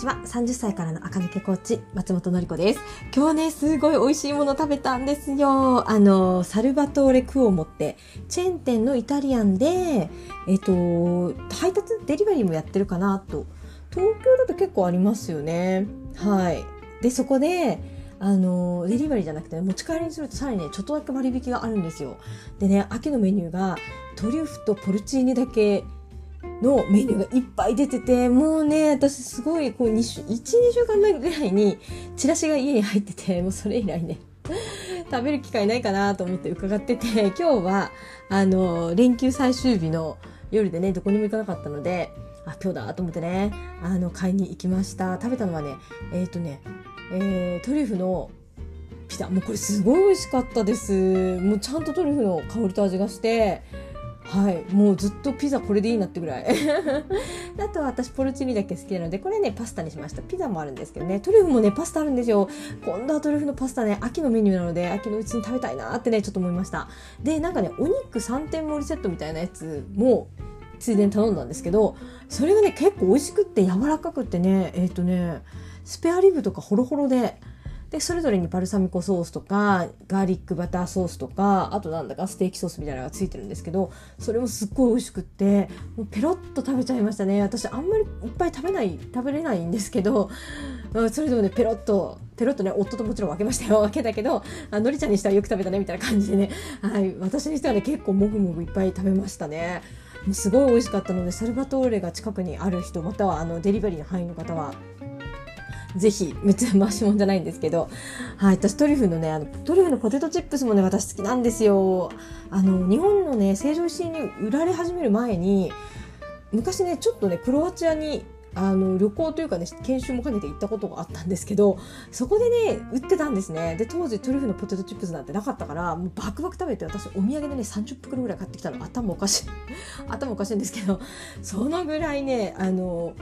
ちは。30歳からの赤抜けコーチ松本のり子です。今日はねすごい美味しいもの食べたんですよ。あのサルバトーレクオモってチェーン店のイタリアンでえっと配達デリバリーもやってるかなと。東京だと結構ありますよね。はい。でそこであのデリバリーじゃなくて、ね、持ち帰りにするとさらにねちょっとだけ割引があるんですよ。でね秋のメニューがトリュフとポルチーニだけのメニューがいっぱい出てて、もうね、私すごい、こう、2週、1、2週間前ぐらいに、チラシが家に入ってて、もうそれ以来ね、食べる機会ないかなと思って伺ってて、今日は、あの、連休最終日の夜でね、どこにも行かなかったので、あ、今日だと思ってね、あの、買いに行きました。食べたのはね、えっ、ー、とね、えー、トリュフのピザ。もうこれすごい美味しかったです。もうちゃんとトリュフの香りと味がして、はい。もうずっとピザこれでいいなってぐらい。あとは私ポルチーニだけ好きなのでこれねパスタにしました。ピザもあるんですけどね。トリュフもねパスタあるんですよ。今度はトリュフのパスタね秋のメニューなので秋のうちに食べたいなってねちょっと思いました。でなんかねお肉3点盛りセットみたいなやつもついでに頼んだんですけどそれがね結構美味しくって柔らかくってねえっ、ー、とねスペアリブとかホロホロででそれぞれにバルサミコソースとかガーリックバターソースとかあとなんだかステーキソースみたいなのがついてるんですけどそれもすっごい美味しくってもうペロッと食べちゃいましたね。私あんまりいっぱい食べない食べれないんですけどそれでもねペロッとペロッとね夫ともちろん分けましたよ。分けたけどあのりちゃんにしてはよく食べたねみたいな感じでね、はい、私にしてはね結構もぐもぐいっぱい食べましたね。すごい美味しかったのでサルバトーレが近くにある人またはあのデリバリーの範囲の方はぜひ、めっちゃ回しもんじゃないんですけど、はい、私トリュフのね、あの、トリュフのポテトチップスもね、私好きなんですよ。あの、日本のね、成城石に売られ始める前に、昔ね、ちょっとね、クロアチアにあの旅行というかね研修もかけて行ったことがあったんですけどそこでね売ってたんですね。で当時トリュフのポテトチップスなんてなかったからもうバクバク食べて私お土産でね30袋ぐらい買ってきたの。頭おかしい。頭おかしいんですけどそのぐらいねあの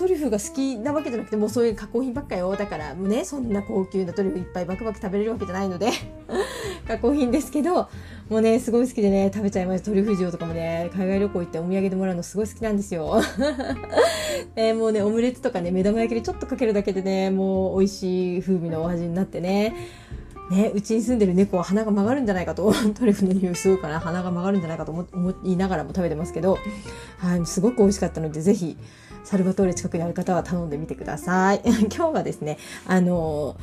トリュフが好きなわけじゃなくてもうそういう加工品ばっかよだからもうねそんな高級なトリュフいっぱいバクバク食べれるわけじゃないので 加工品ですけどもうねすごい好きでね食べちゃいましたトリュフ塩とかもね海外旅行行ってお土産でもらうのすごい好きなんですよ、え ー、もうねオムレツとかね目玉焼きでちょっとかけるだけでねもう美味しい風味のお味になってね。ね、うちに住んでる猫は鼻が曲がるんじゃないかと、トリュフの匂いすごいかな、鼻が曲がるんじゃないかと思いながらも食べてますけど、はい、すごく美味しかったので、ぜひ、サルバトーレ近くにある方は頼んでみてください。今日はですね、あの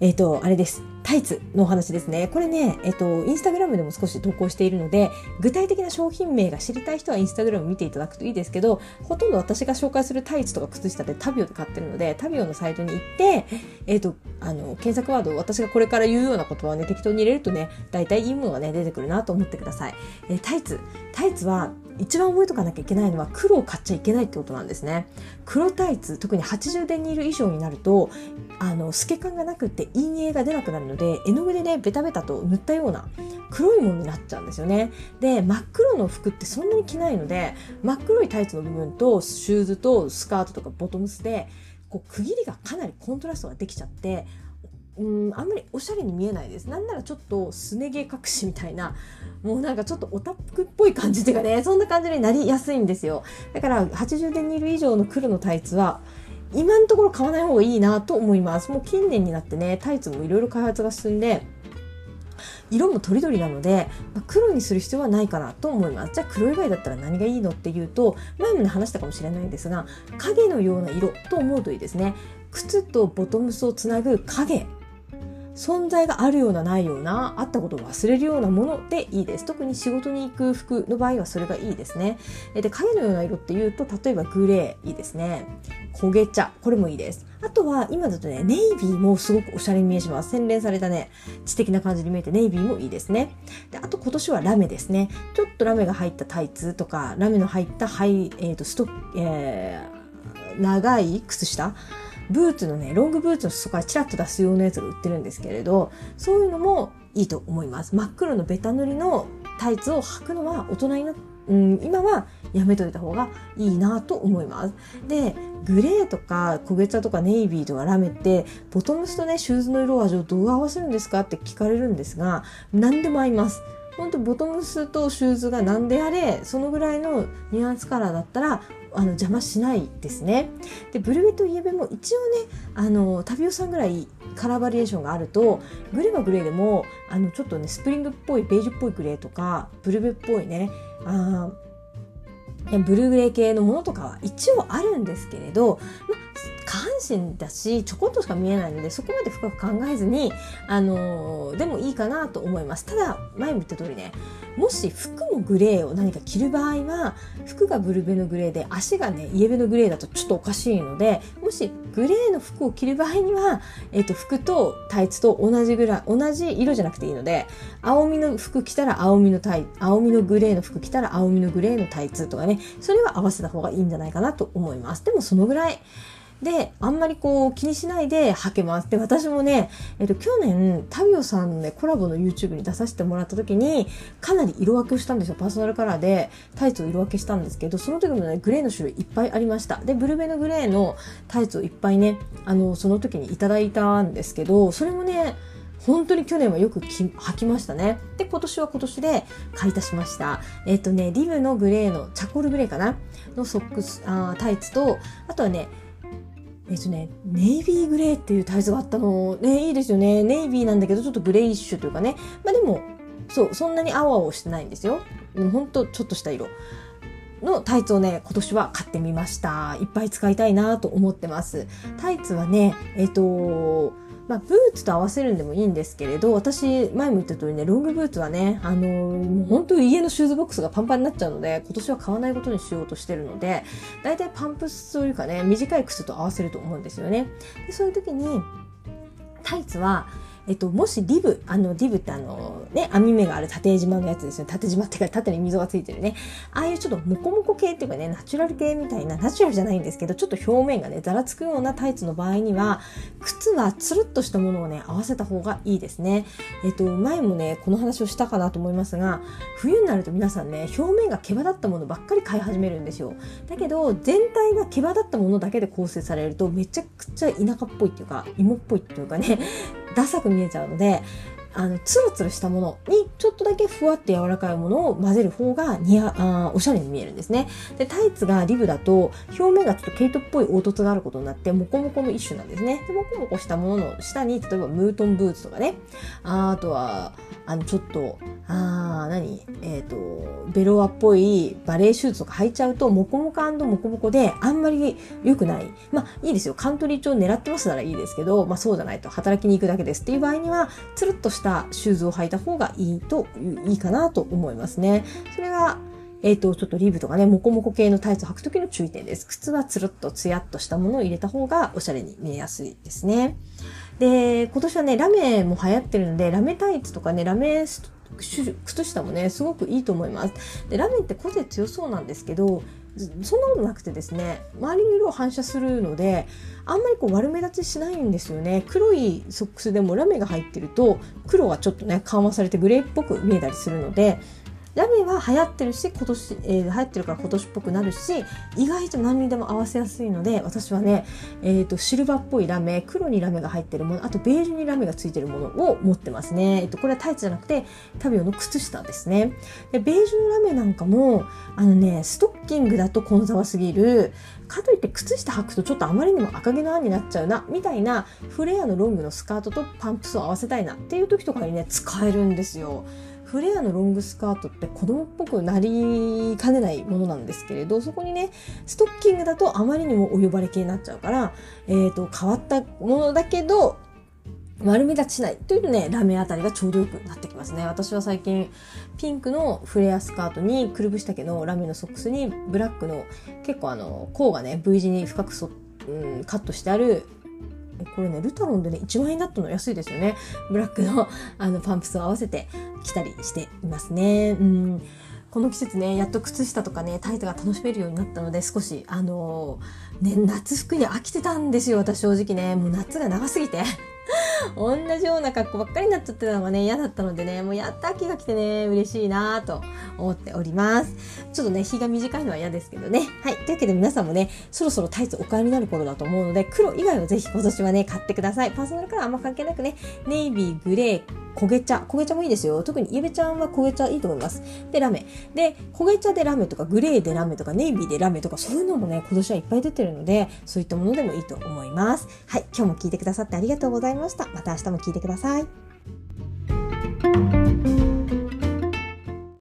えっ、ー、と、あれです。タイツのお話ですね。これね、えっ、ー、と、インスタグラムでも少し投稿しているので、具体的な商品名が知りたい人はインスタグラム見ていただくといいですけど、ほとんど私が紹介するタイツとか靴下でタビオで買ってるので、タビオのサイトに行って、えっ、ー、と、あの、検索ワードを私がこれから言うような言葉をね、適当に入れるとね、大体いいものがね、出てくるなと思ってください。えタイツ。タイツは、一番覚えとかなきゃいけないのは黒を買っちゃいけないってことなんですね。黒タイツ特に80デニール以上になるとあの透け感がなくて陰影が出なくなるので絵の具でねベタベタと塗ったような黒いものになっちゃうんですよね。で真っ黒の服ってそんなに着ないので真っ黒いタイツの部分とシューズとスカートとかボトムスでこう区切りがかなりコントラストができちゃってうんあんまりおしゃれに見えないです。なんならちょっとすね毛隠しみたいなもうなんかちょっとオタクっぽい感じっていうかねそんな感じになりやすいんですよ。だから80デニール以上の黒のタイツは今のところ買わない方がいいなと思います。もう近年になってねタイツもいろいろ開発が進んで色もとりどりなので、まあ、黒にする必要はないかなと思います。じゃあ黒以外だったら何がいいのっていうと前もね話したかもしれないんですが影のような色と思うといいですね。靴とボトムスをつなぐ影。存在があるようなないようなあったことを忘れるようなものでいいです。特に仕事に行く服の場合はそれがいいですね。で影のような色っていうと例えばグレーいいですね。焦げ茶これもいいです。あとは今だとねネイビーもすごくおしゃれに見えします。洗練されたね知的な感じに見えてネイビーもいいですね。であと今年はラメですね。ちょっとラメが入ったタイツとかラメの入ったハイ、えーとストッえー、長い靴下ブーツのねロングブーツの裾からチラッと出すようなやつが売ってるんですけれどそういうのもいいと思います真っ黒のベタ塗りのタイツを履くのは大人になうん、今はやめといた方がいいなと思います。で、グレーとか焦げ茶とかネイビーとかラメってボトムスとねシューズの色味をどう合わせるんですかって聞かれるんですが何でも合います。本当ボトムスとシューズが何であれそのぐらいのニュアンスカラーだったらあの邪魔しないですね。でブルベとイエベも一応ねあのタビオさんぐらいカラーバリエーションがあるとグレーはグレーでもあのちょっとねスプリングっぽいベージュっぽいグレーとかブルベっぽいねあブルーグレー系のものとかは一応あるんですけれど、ま下半身だしちょこっとしか見えないのでそこまで深く考えずに、あのー、でもいいかなと思います。ただ前も言った通りねもし服もグレーを何か着る場合は服がブルベのグレーで足がねイエベのグレーだとちょっとおかしいのでもしグレーの服を着る場合には、えーと、服とタイツと同じぐらい同じ色じゃなくていいので青みの服着たら青みのタイ青みのグレーの服着たら青みのグレーのタイツとかねそれは合わせた方がいいんじゃないかなと思います。でもそのぐらいで、あんまりこう気にしないで履けます。で、私もね、えっと、去年、タビオさんのね、コラボの YouTube に出させてもらった時に、かなり色分けをしたんですよ。パーソナルカラーでタイツを色分けしたんですけど、その時もね、グレーの種類いっぱいありました。で、ブルベのグレーのタイツをいっぱいね、あの、その時にいただいたんですけど、それもね、本当に去年はよく履きましたね。で、今年は今年で買い足しました。えっ、とね、リブのグレーの、チャコールグレーかな？のソックス、あタイツと、あとはね、えっとね、ネイビーグレーっていうタイツがあったの。ね、いいですよね。ネイビーなんだけど、ちょっとグレイッシュというかね。まあでも、そう、そんなに青々してないんですよ。でもほんとちょっとした色。のタイツをね、今年は買ってみました。いっぱい使いたいなと思ってます。タイツはね、えっ、とまあ、ブーツと合わせるんでもいいんですけれど、私、前も言った通りね、ロングブーツはね、あのー、もう本当に家のシューズボックスがパンパンになっちゃうので、今年は買わないことにしようとしてるので、大体パンプスというかね、短い靴と合わせると思うんですよね。でそういう時に、タイツは、えっと、もしリブ、あの、リブってあの、ね、網目がある縦縞のやつですよ。縦縞っていうか、縦に溝がついてるね。ああいうちょっとモコモコ系っていうかね、ナチュラル系みたいな、ナチュラルじゃないんですけど、ちょっと表面がね、ざらつくようなタイツの場合には、靴はつるっとしたものをね、合わせた方がいいですね。えっと、前もね、この話をしたかなと思いますが、冬になると皆さんね、表面が毛羽立ったものばっかり買い始めるんですよ。だけど、全体が毛羽立ったものだけで構成されると、めちゃくちゃ田舎っぽいっていうか、芋っぽいっていうかね、ダサく見えちゃうのであのツルツルしたものにちょっとだけふわって柔らかいものを混ぜる方が似合あおしゃれに見えるんですね。でタイツがリブだと表面がちょっと毛糸っぽい凹凸があることになってモコモコの一種なんですね。でモコモコしたものの下に例えばムートンブーツとかね。あとはあのちょっとあー何？えっ、ー、とベロアっぽいバレーシューズとか履いちゃうとモコモコモコモコであんまり良くない。まあいいですよ。カントリー調狙ってますならいいですけどまあそうじゃないと働きに行くだけです。っていう場合にはつるっとしたシューズを履いた方がいいといいかなと思いますね。それがえっ、ー、と、ちょっとリブとかね、モコモコ系のタイツを履くときの注意点です。靴はつるっとツヤっとしたものを入れた方がおしゃれに見えやすいですね。で、今年はね、ラメも流行ってるので、ラメタイツとかね、ラメ靴下もね、すごくいいと思います。で、ラメって個性強そうなんですけど、そんなことなくてですね、周りの色を反射するので、あんまりこう悪目立ちしないんですよね。黒いソックスでもラメが入ってると、黒がちょっとね、緩和されてグレーっぽく見えたりするので、ラメは流行ってるし今年、えー、流行ってるから今年っぽくなるし意外と何にでも合わせやすいので私はね、えーと、シルバーっぽいラメ黒にラメが入ってるものあとベージュにラメがついてるものを持ってますね、えーと、これはタイツじゃなくてタビオの靴下ですねでベージュのラメなんかもあのねストッキングだと小沢すぎるかといって靴下履くとちょっとあまりにも赤毛の案になっちゃうなみたいなフレアのロングのスカートとパンプスを合わせたいなっていう時とかにね使えるんですよ。フレアのロングスカートって子供っぽくなりかねないものなんですけれどそこにねストッキングだとあまりにもお呼ばれ系になっちゃうから、えーと、変わったものだけど丸目立ちしないというとねラメあたりがちょうどよくなってきますね。私は最近ピンクのフレアスカートにくるぶし丈のラメのソックスにブラックの結構あの甲がね V 字に深くそ、うん、カットしてあるこれね、ルタロンでね、1万円だったの安いですよね。ブラックのあのパンプスを合わせて着たりしていますね。うん。この季節ね、やっと靴下とかね、タイトが楽しめるようになったので、少し、あのー、ね、夏服に飽きてたんですよ、私正直ね。もう夏が長すぎて。同じような格好ばっかりになっちゃってたのがね、嫌だったのでね、もうやった秋が来てね、嬉しいなと思っております。ちょっとね、日が短いのは嫌ですけどね。はい。というわけで皆さんもね、そろそろタイツお買いになる頃だと思うので、黒以外はぜひ今年はね、買ってください。パーソナルカラーあんま関係なくね、ネイビー、グレー、焦げ茶。焦げ茶もいいですよ。特にイエベちゃんは焦げ茶いいと思います。で、ラメ。で、焦げ茶でラメとか、グレーでラメとか、ネイビーでラメとか、そういうのもね、今年はいっぱい出てるので、そういったものでもいいと思います。はい。今日も聞いてくださってありがとうございました。また明日も聞いてください。